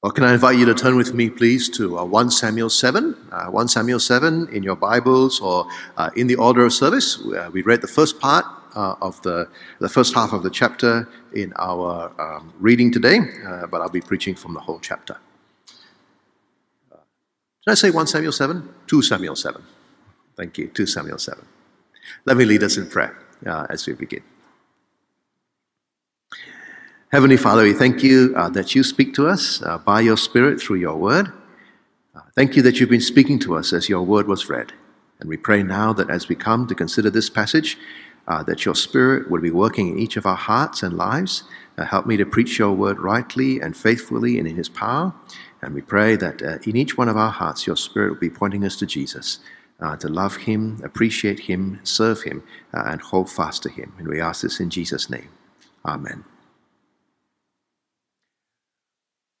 Well, can I invite you to turn with me, please, to uh, 1 Samuel 7? Uh, 1 Samuel 7 in your Bibles or uh, in the order of service. Uh, we read the first part uh, of the, the first half of the chapter in our um, reading today, uh, but I'll be preaching from the whole chapter. Did I say 1 Samuel 7? 2 Samuel 7. Thank you, 2 Samuel 7. Let me lead us in prayer as we begin. Heavenly Father, we thank you uh, that you speak to us uh, by your Spirit through your word. Uh, thank you that you've been speaking to us as your word was read. And we pray now that as we come to consider this passage, uh, that your Spirit would be working in each of our hearts and lives. Uh, help me to preach your word rightly and faithfully and in his power. And we pray that uh, in each one of our hearts, your Spirit will be pointing us to Jesus. to love him, appreciate him, serve him, and hold fast to him. And we ask this in Jesus' name. Amen.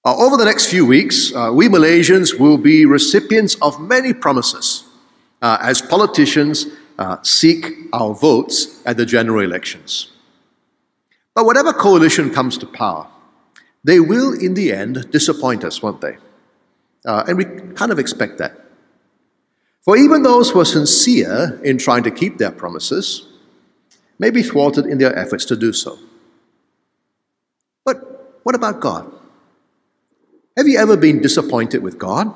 Uh, over the next few weeks, uh, we Malaysians will be recipients of many promises uh, as politicians uh, seek our votes at the general elections. But whatever coalition comes to power, they will in the end disappoint us, won't they? Uh, and we kind of expect that. For even those who are sincere in trying to keep their promises may be thwarted in their efforts to do so. But what about God? Have you ever been disappointed with God?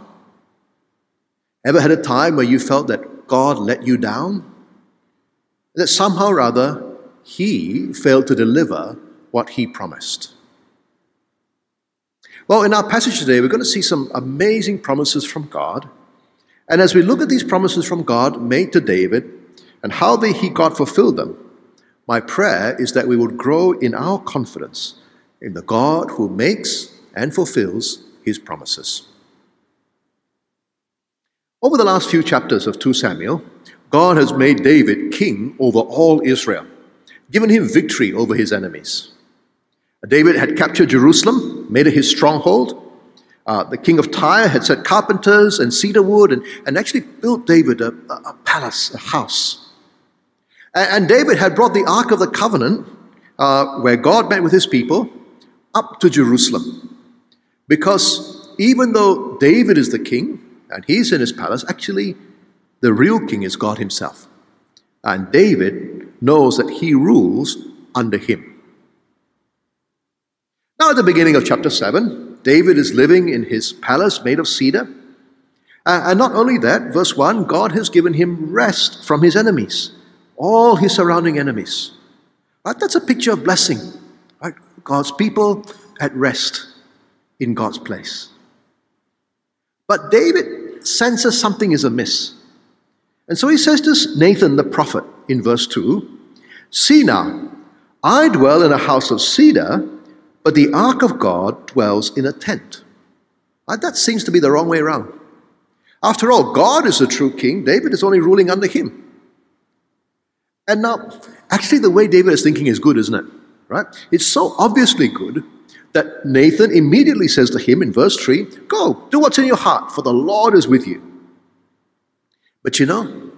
Ever had a time where you felt that God let you down? That somehow or other He failed to deliver what He promised? Well, in our passage today, we're going to see some amazing promises from God. And as we look at these promises from God made to David and how they, he God fulfilled them, my prayer is that we would grow in our confidence in the God who makes and fulfills his promises. Over the last few chapters of 2 Samuel, God has made David king over all Israel, given him victory over his enemies. David had captured Jerusalem, made it his stronghold. Uh, the king of Tyre had set carpenters and cedar wood and, and actually built David a, a palace, a house. And, and, David had brought the Ark of the Covenant, uh, where God met with his people, up to Jerusalem. Because even though David is the king and he's in his palace, actually, the real king is God himself. And David knows that he rules under him. Now, at the beginning of chapter 7, David is living in his palace made of cedar. And not only that, verse 1 God has given him rest from his enemies, all his surrounding enemies. Right? That's a picture of blessing. Right? God's people at rest in God's place. But David senses something is amiss. And so he says to Nathan the prophet in verse 2 See now, I dwell in a house of cedar, but the ark of God dwells in a tent. that seems to be the wrong way around. After all, God is the true king, David is only ruling under him. And now, actually, the way David is thinking is good, isn't it? Right? It's so obviously good that Nathan immediately says to him in verse 3 Go, do what's in your heart, for the Lord is with you. But you know,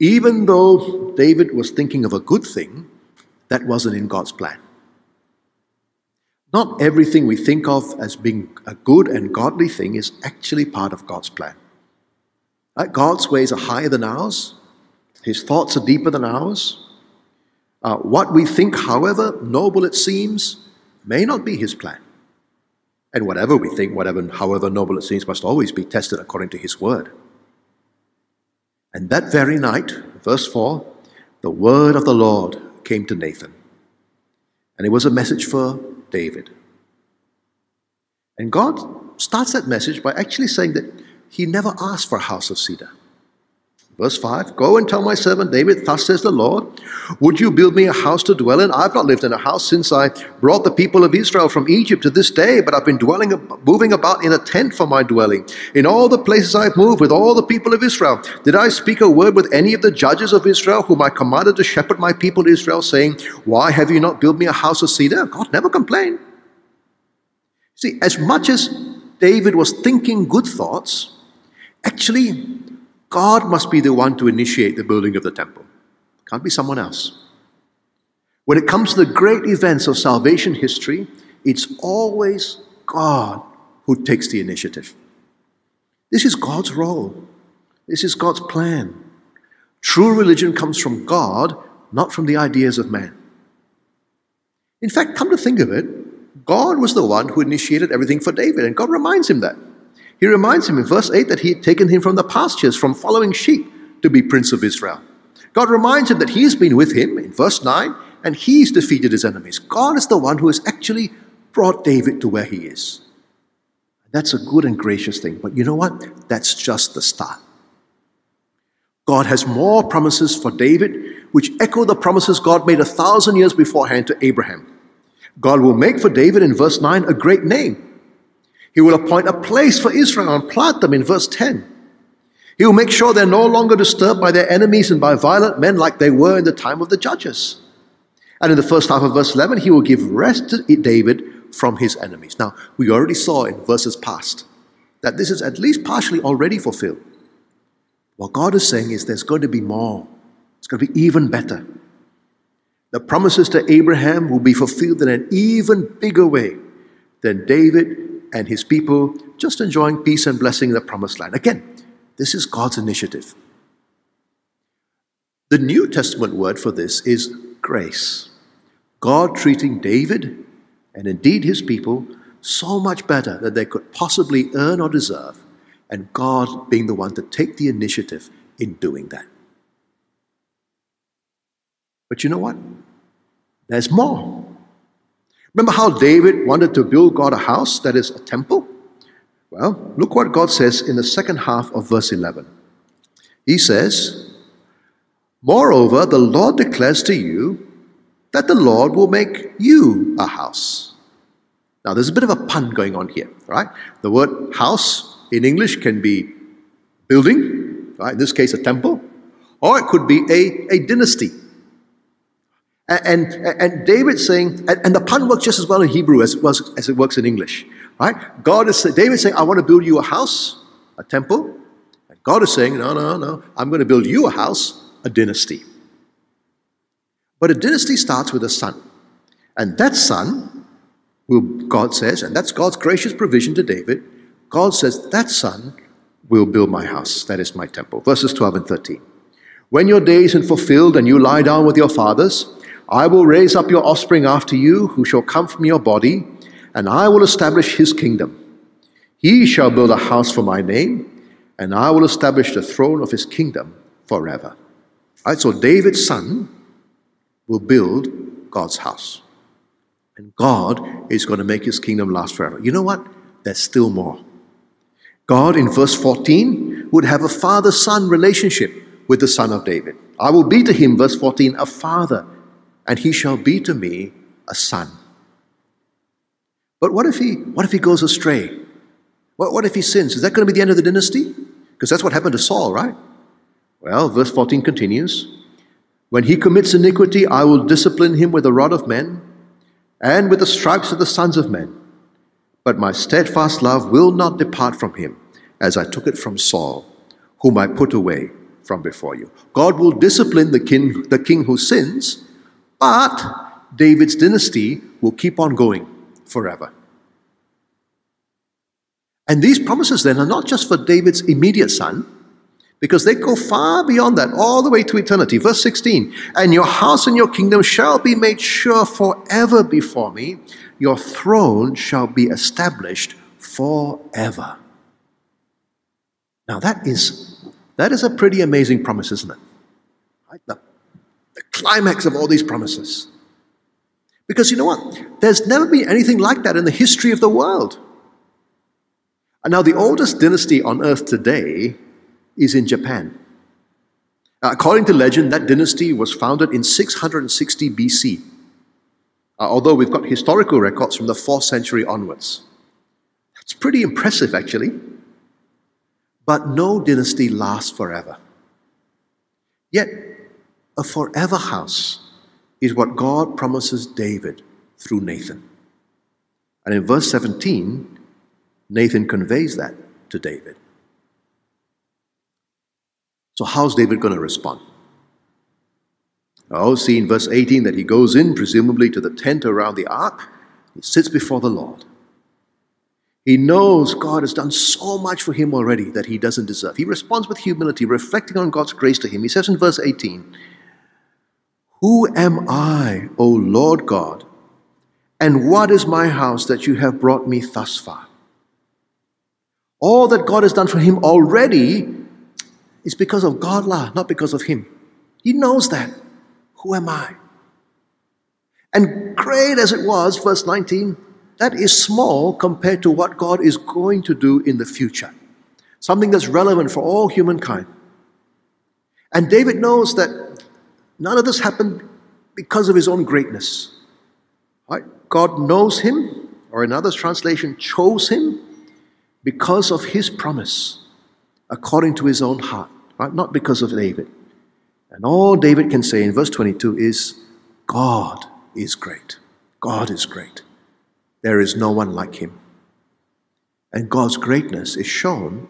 even though David was thinking of a good thing, that wasn't in God's plan. Not everything we think of as being a good and godly thing is actually part of God's plan. God's ways are higher than ours, His thoughts are deeper than ours. Uh, what we think, however noble it seems, may not be his plan. And whatever we think, whatever, however noble it seems, must always be tested according to his word. And that very night, verse 4, the word of the Lord came to Nathan. And it was a message for David. And God starts that message by actually saying that he never asked for a house of cedar. Verse 5 Go and tell my servant David, Thus says the Lord, Would you build me a house to dwell in? I've not lived in a house since I brought the people of Israel from Egypt to this day, but I've been dwelling, moving about in a tent for my dwelling. In all the places I've moved with all the people of Israel, did I speak a word with any of the judges of Israel, whom I commanded to shepherd my people Israel, saying, Why have you not built me a house of cedar? God never complained. See, as much as David was thinking good thoughts, actually, God must be the one to initiate the building of the temple. Can't be someone else. When it comes to the great events of salvation history, it's always God who takes the initiative. This is God's role. This is God's plan. True religion comes from God, not from the ideas of man. In fact, come to think of it, God was the one who initiated everything for David, and God reminds him that. He reminds him in verse 8 that he had taken him from the pastures, from following sheep, to be prince of Israel. God reminds him that he's been with him in verse 9, and he's defeated his enemies. God is the one who has actually brought David to where he is. That's a good and gracious thing. But you know what? That's just the start. God has more promises for David, which echo the promises God made a thousand years beforehand to Abraham. God will make for David in verse 9 a great name. He will appoint a place for Israel and plant them in verse 10. He will make sure they're no longer disturbed by their enemies and by violent men like they were in the time of the judges. And in the first half of verse 11, he will give rest to David from his enemies. Now, we already saw in verses past that this is at least partially already fulfilled. What God is saying is there's going to be more, it's going to be even better. The promises to Abraham will be fulfilled in an even bigger way than David and his people just enjoying peace and blessing in the promised land. Again, this is God's initiative. The New Testament word for this is grace. God treating David and indeed his people so much better than they could possibly earn or deserve, and God being the one to take the initiative in doing that. But you know what? There's more. Remember how David wanted to build God a house, that is, a temple? Well, look what God says in the second half of verse 11. He says, Moreover, the Lord declares to you that the Lord will make you a house. Now, there's a bit of a pun going on here, right? The word house in English can be building, right? In this case, a temple, or it could be a, a dynasty. And, and, and David saying, and, and, the pun works just as well in Hebrew as as it works in English. Right? God is David saying, I want to build you a house, a temple. And God is saying, No, no, no, I'm going to build you a house, a dynasty. But a dynasty starts with a son. And that son, will, God says, and that's God's gracious provision to David, God says, that son will build my house, that is my temple. Verses 12 and 13. When your days are fulfilled and you lie down with your fathers, I will raise up your offspring after you, who shall come from your body, and I will establish his kingdom. He shall build a house for my name, and I will establish the throne of his kingdom forever. Right, so David's son will build God's house. And God is going to make his kingdom last forever. You know what? There's still more. God, in verse 14, would have a father son relationship with the son of David. I will be to him, verse 14, a father, and he shall be to me a son. But what if he, what if he goes astray? What, what if he sins? Is that going to be the end of the dynasty? Because that's what happened to Saul, right? Well, verse 14 continues When he commits iniquity, I will discipline him with the rod of men and with the stripes of the sons of men. But my steadfast love will not depart from him, as I took it from Saul, whom I put away from before you. God will discipline the king, the king who sins, but David's dynasty will keep on going forever. And these promises then are not just for David's immediate son, because they go far beyond that, all the way to eternity. Verse 16 And your house and your kingdom shall be made sure forever before me, your throne shall be established forever. Now, that is, that is a pretty amazing promise, isn't it? The climax of all these promises. Because you know what? There's never been anything like that in the history of the world. And now, the oldest dynasty on earth today is in Japan. According to legend, that dynasty was founded in 660 BC, uh, although we've got historical records from the 4th century onwards. That's pretty impressive, actually. But no dynasty lasts forever. Yet, a forever house is what God promises David through Nathan. And in verse 17, Nathan conveys that to David. So, how's David going to respond? Oh, see in verse 18 that he goes in, presumably to the tent around the ark. He sits before the Lord. He knows God has done so much for him already that he doesn't deserve. He responds with humility, reflecting on God's grace to him. He says in verse 18, Who am I, O Lord God, and what is my house that you have brought me thus far? All that God has done for him already is because of God, not because of him. He knows that. Who am I? And great as it was, verse 19, that is small compared to what God is going to do in the future. Something that's relevant for all humankind. And David knows that none of this happened because of his own greatness. Right? God knows him, or in others' translation, chose him because of his promise, according to his own heart, right? not because of David. And all David can say in verse 22 is, God is great. God is great. There is no one like him. And God's greatness is shown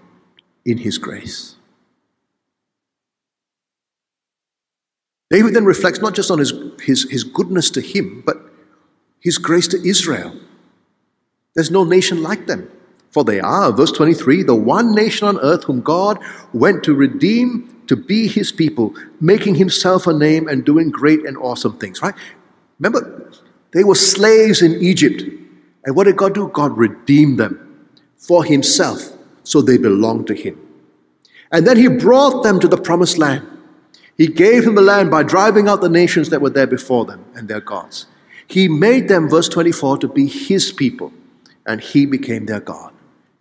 in his grace. David then reflects not just on his, his, his goodness to him, but his grace to Israel. There's no nation like them. For they are, verse 23, the one nation on earth whom God went to redeem to be his people, making himself a name and doing great and awesome things, right? Remember, they were slaves in Egypt. And what did God do? God redeemed them for Himself, so they belonged to Him. And then He brought them to the promised land. He gave them the land by driving out the nations that were there before them and their gods. He made them, verse 24, to be His people, and He became their God.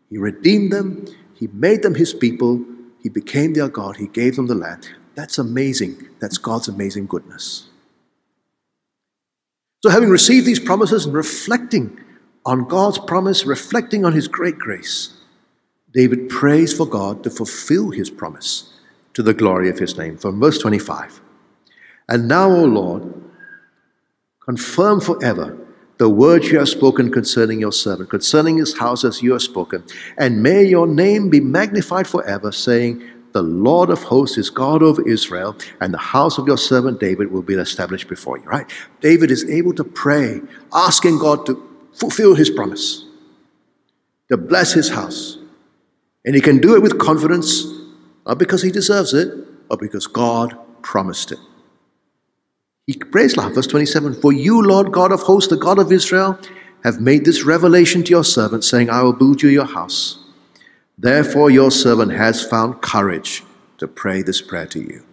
He redeemed them, He made them His people, He became their God, He gave them the land. That's amazing. That's God's amazing goodness. So, having received these promises and reflecting on God's promise, reflecting on his great grace, David prays for God to fulfill his promise to the glory of his name. From verse 25 And now, O Lord, confirm forever the words you have spoken concerning your servant, concerning his house as you have spoken, and may your name be magnified forever, saying, The Lord of hosts is God over Israel, and the house of your servant David will be established before you. Right? David is able to pray, asking God to fulfill his promise, to bless his house. And he can do it with confidence, not because he deserves it, but because God promised it. He prays like verse 27 For you, Lord God of hosts, the God of Israel, have made this revelation to your servant, saying, I will build you your house. Therefore, your servant has found courage to pray this prayer to you.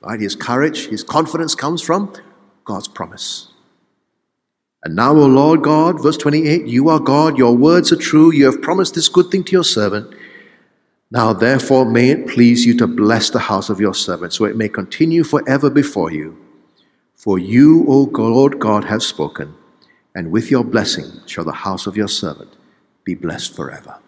Right? His courage, his confidence comes from God's promise. And now, O Lord God, verse 28, you are God, your words are true, you have promised this good thing to your servant. Now, therefore, may it please you to bless the house of your servant, so it may continue forever before you. For you, O Lord God, have spoken, and with your blessing shall the house of your servant be blessed forever.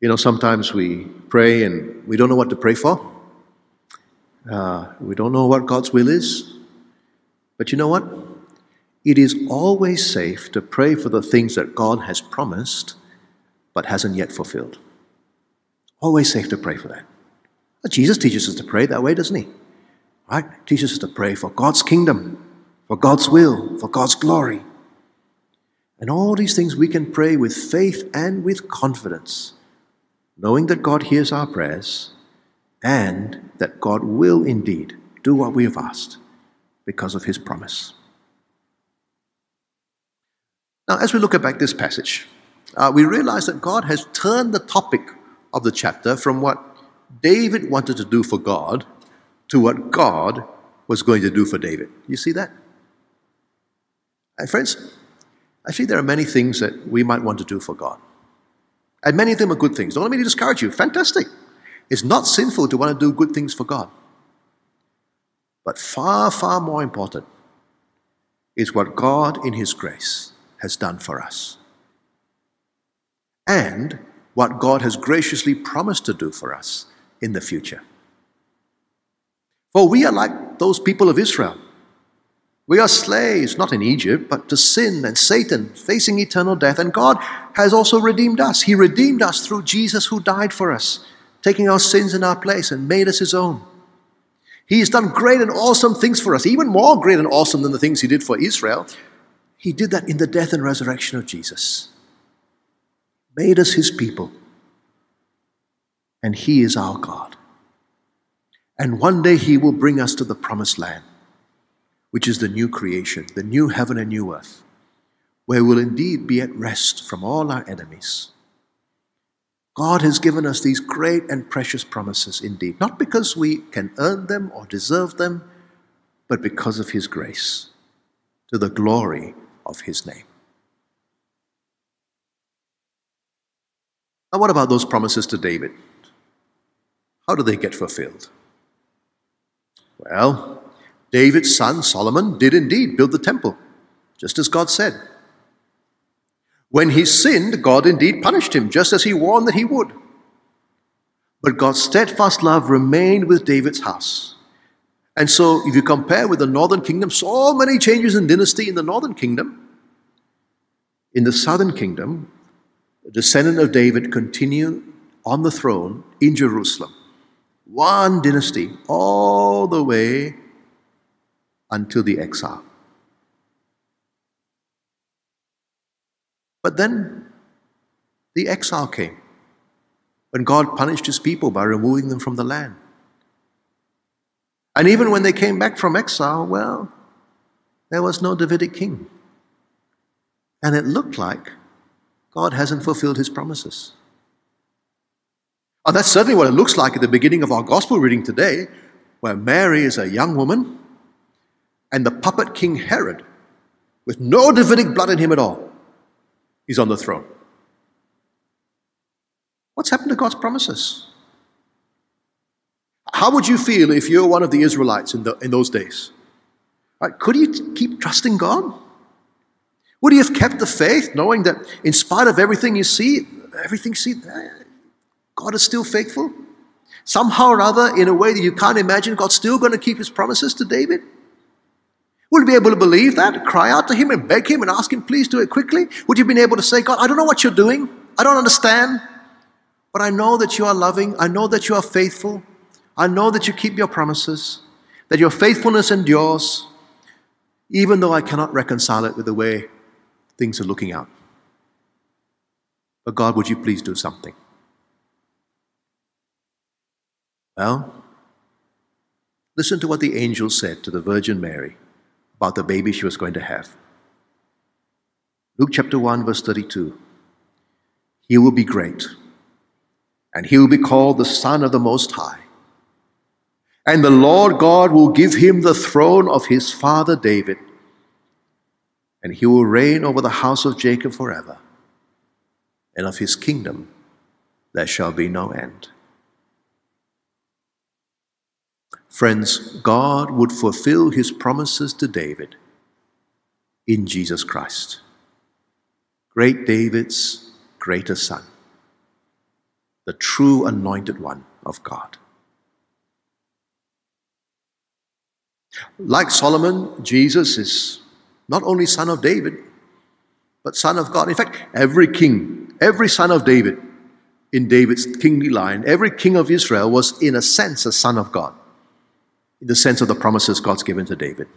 You know, sometimes we pray and we don't know what to pray for. Uh, we don't know what God's will is. But you know what? It is always safe to pray for the things that God has promised but hasn't yet fulfilled. Always safe to pray for that. Jesus teaches us to pray that way, doesn't he? Right? Teaches us to pray for God's kingdom, for God's will, for God's glory. And all these things we can pray with faith and with confidence, knowing that God hears our prayers and that God will indeed do what we have asked because of his promise. Now, as we look at back this passage, uh, we realize that God has turned the topic of the chapter from what David wanted to do for God to what God was going to do for David. You see that? And friends, actually, there are many things that we might want to do for God. And many of them are good things. Don't let me discourage you. Fantastic. It's not sinful to want to do good things for God. But far, far more important is what God in His grace has done for us. And what God has graciously promised to do for us in the future. For we are like those people of Israel. We are slaves, not in Egypt, but to sin and Satan, facing eternal death. And God has also redeemed us. He redeemed us through Jesus who died for us, taking our sins in our place and made us His own. He has done great and awesome things for us, even more great and awesome than the things He did for Israel. He did that in the death and resurrection of Jesus. Made us his people. And he is our God. And one day he will bring us to the promised land, which is the new creation, the new heaven and new earth, where we'll indeed be at rest from all our enemies. God has given us these great and precious promises indeed, not because we can earn them or deserve them, but because of His grace, to the glory of His name. Now, what about those promises to David? How do they get fulfilled? Well, David's son Solomon did indeed build the temple, just as God said. When he sinned, God indeed punished him, just as he warned that he would. But God's steadfast love remained with David's house. And so, if you compare with the northern kingdom, so many changes in dynasty in the northern kingdom. In the southern kingdom, the descendant of David continued on the throne in Jerusalem. One dynasty all the way until the exile. But then the exile came when God punished his people by removing them from the land. And even when they came back from exile, well, there was no Davidic king. And it looked like God hasn't fulfilled his promises. And that's certainly what it looks like at the beginning of our gospel reading today, where Mary is a young woman and the puppet king Herod, with no Davidic blood in him at all, is on the throne. What's happened to God's promises? How would you feel if you're one of the Israelites in, the, in those days? Right, could you keep trusting God? Would you have kept the faith, knowing that in spite of everything you see, everything you see, God is still faithful? Somehow or other, in a way that you can't imagine, God's still going to keep his promises to David? Would you be able to believe that? Cry out to Him and beg Him and ask Him, please do it quickly? Would you have been able to say, God, I don't know what you're doing. I don't understand. But I know that you are loving. I know that you are faithful. I know that you keep your promises, that your faithfulness endures, even though I cannot reconcile it with the way things are looking out. But God, would you please do something? Well, listen to what the angel said to the Virgin Mary about the baby she was going to have. Luke chapter 1, verse 32. He will be great, and he will be called the Son of the Most High. And the Lord God will give him the throne of his father David, and he will reign over the house of Jacob forever, and of his kingdom there shall be no end. Friends, God would fulfill his promises to David in Jesus Christ. Great David's greater son, the true anointed one of God. Like Solomon, Jesus is not only son of David, but son of God. In fact, every king, every son of David in David's kingly line, every king of Israel was, in a sense, a son of God in the sense of the promises God's given to David.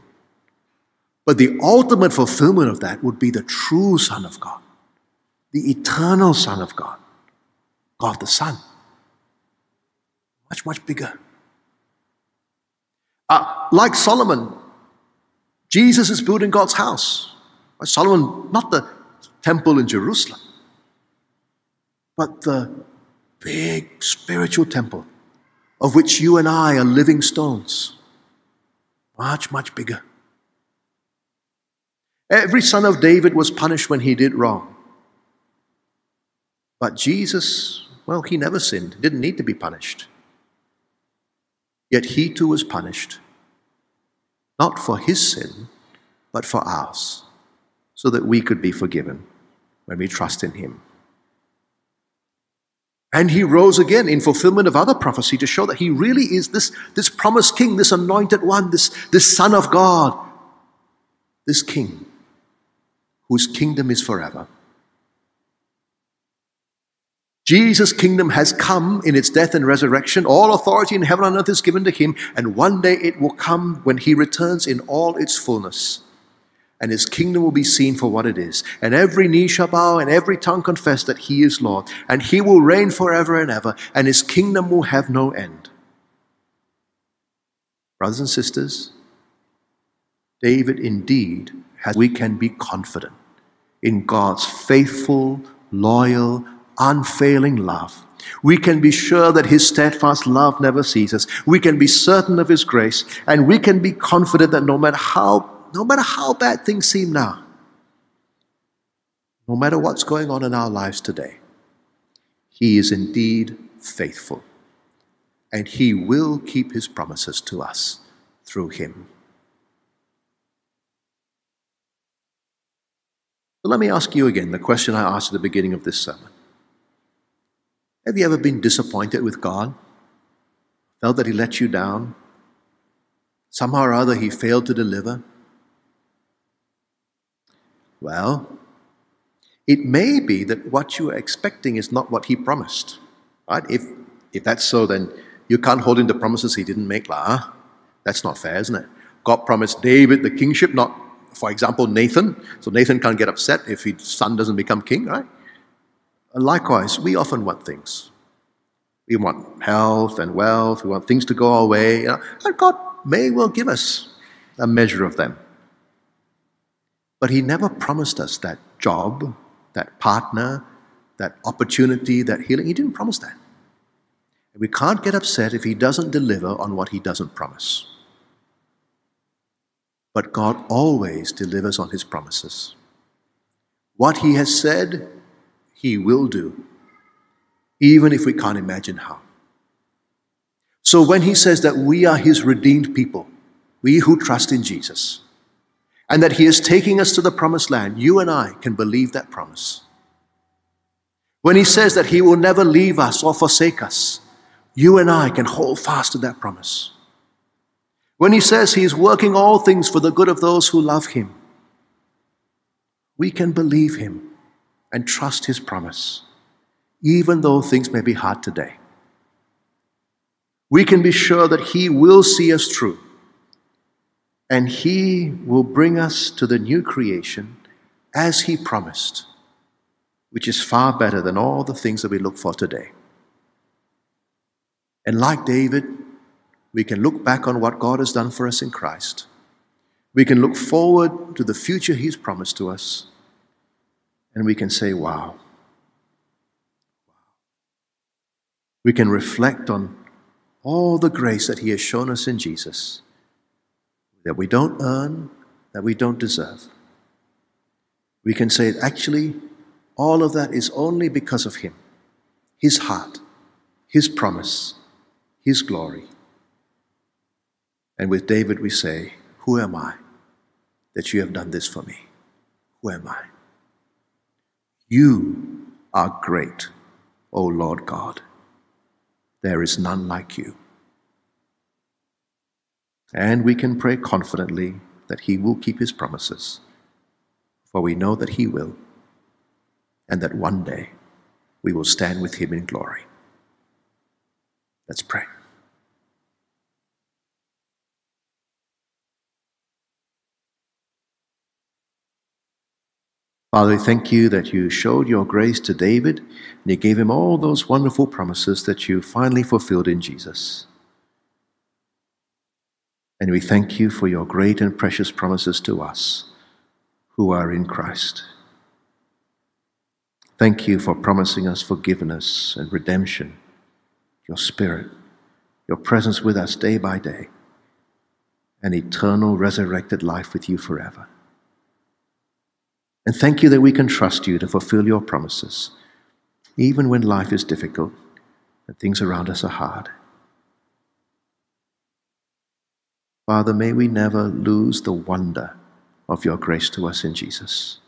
But the ultimate fulfillment of that would be the true Son of God, the eternal Son of God, God the Son. Much, much bigger. Uh, like Solomon, Jesus is building God's house. Solomon, not the temple in Jerusalem, but the big spiritual temple of which you and I are living stones. Much, much bigger. Every son of David was punished when he did wrong. But Jesus, well, he never sinned, didn't need to be punished. Yet he too was punished, not for his sin, but for ours, so that we could be forgiven when we trust in him. And he rose again in fulfillment of other prophecy to show that he really is this, this promised king, this anointed one, this, this son of God, this king whose kingdom is forever. Jesus' kingdom has come in its death and resurrection. All authority in heaven and earth is given to him, and one day it will come when he returns in all its fullness. and his kingdom will be seen for what it is. And every knee shall bow and every tongue confess that he is Lord. And he will reign forever and ever, and his kingdom will have no end. Brothers and sisters, David indeed has, we can be confident in God's faithful, loyal, unfailing love. We can be sure that His steadfast love never ceases. We can be certain of His grace, and we can be confident that no matter how, no matter how bad things seem now, no matter what's going on in our lives today, He is indeed faithful, and He will keep His promises to us through Him. Let me ask you again the question I asked at the beginning of this sermon. Have you ever been disappointed with God? Felt that He let you down? Somehow or other He failed to deliver? Well, it may be that what you are expecting is not what He promised. Right? If, if that's so, then you can't hold in the promises He didn't make. Lah. That's not fair, isn't it? God promised David the kingship, not, for example, Nathan. So Nathan can't get upset if his son doesn't become king, right? Likewise, we often want things. We want health and wealth, we want things to go our way, and God may well give us a measure of them. But He never promised us that job, that partner, that opportunity, that healing. He didn't promise that. And we can't get upset if He doesn't deliver on what He doesn't promise. But God always delivers on His promises. What He has said, he will do, even if we can't imagine how. So when He says that we are His redeemed people, we who trust in Jesus, and that He is taking us to the promised land, you and I can believe that promise. When He says that He will never leave us or forsake us, you and I can hold fast to that promise. When He says He is working all things for the good of those who love Him, we can believe Him and trust His promise, even though things may be hard today. We can be sure that He will see us through and He will bring us to the new creation as He promised, which is far better than all the things that we look for today. And like David, we can look back on what God has done for us in Christ. We can look forward to the future He's promised to us and we can say, wow. We can reflect on all the grace that He has shown us in Jesus that we don't earn, that we don't deserve. We can say, actually, all of that is only because of Him, His heart, His promise, His glory. And with David, we say, Who am I that you have done this for me? Who am I? You are great, O Lord God. There is none like you. And we can pray confidently that He will keep His promises, for we know that He will, and that one day we will stand with Him in glory. Let's pray. Father, we thank you that you showed your grace to David and you gave him all those wonderful promises that you finally fulfilled in Jesus. And we thank you for your great and precious promises to us who are in Christ. Thank you for promising us forgiveness and redemption, your Spirit, your presence with us day by day, and eternal resurrected life with you forever. And thank you that we can trust you to fulfill your promises, even when life is difficult and things around us are hard. Father, may we never lose the wonder of your grace to us in Jesus.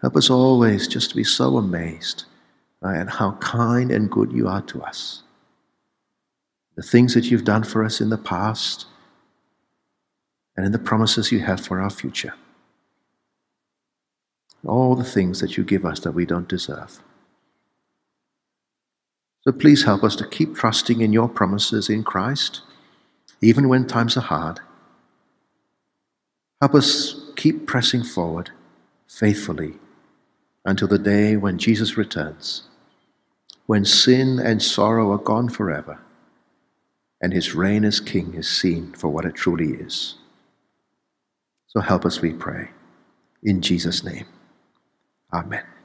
Help us always just to be so amazed at how kind and good you are to us. The things that you've done for us in the past and in the promises you have for our future all the things that you give us that we don't deserve. So please help us to keep trusting in your promises in Christ, even when times are hard. Help us keep pressing forward faithfully until the day when Jesus returns, when sin and sorrow are gone forever, and his reign as king is seen for what it truly is. So help us, we pray. In Jesus' name, amen.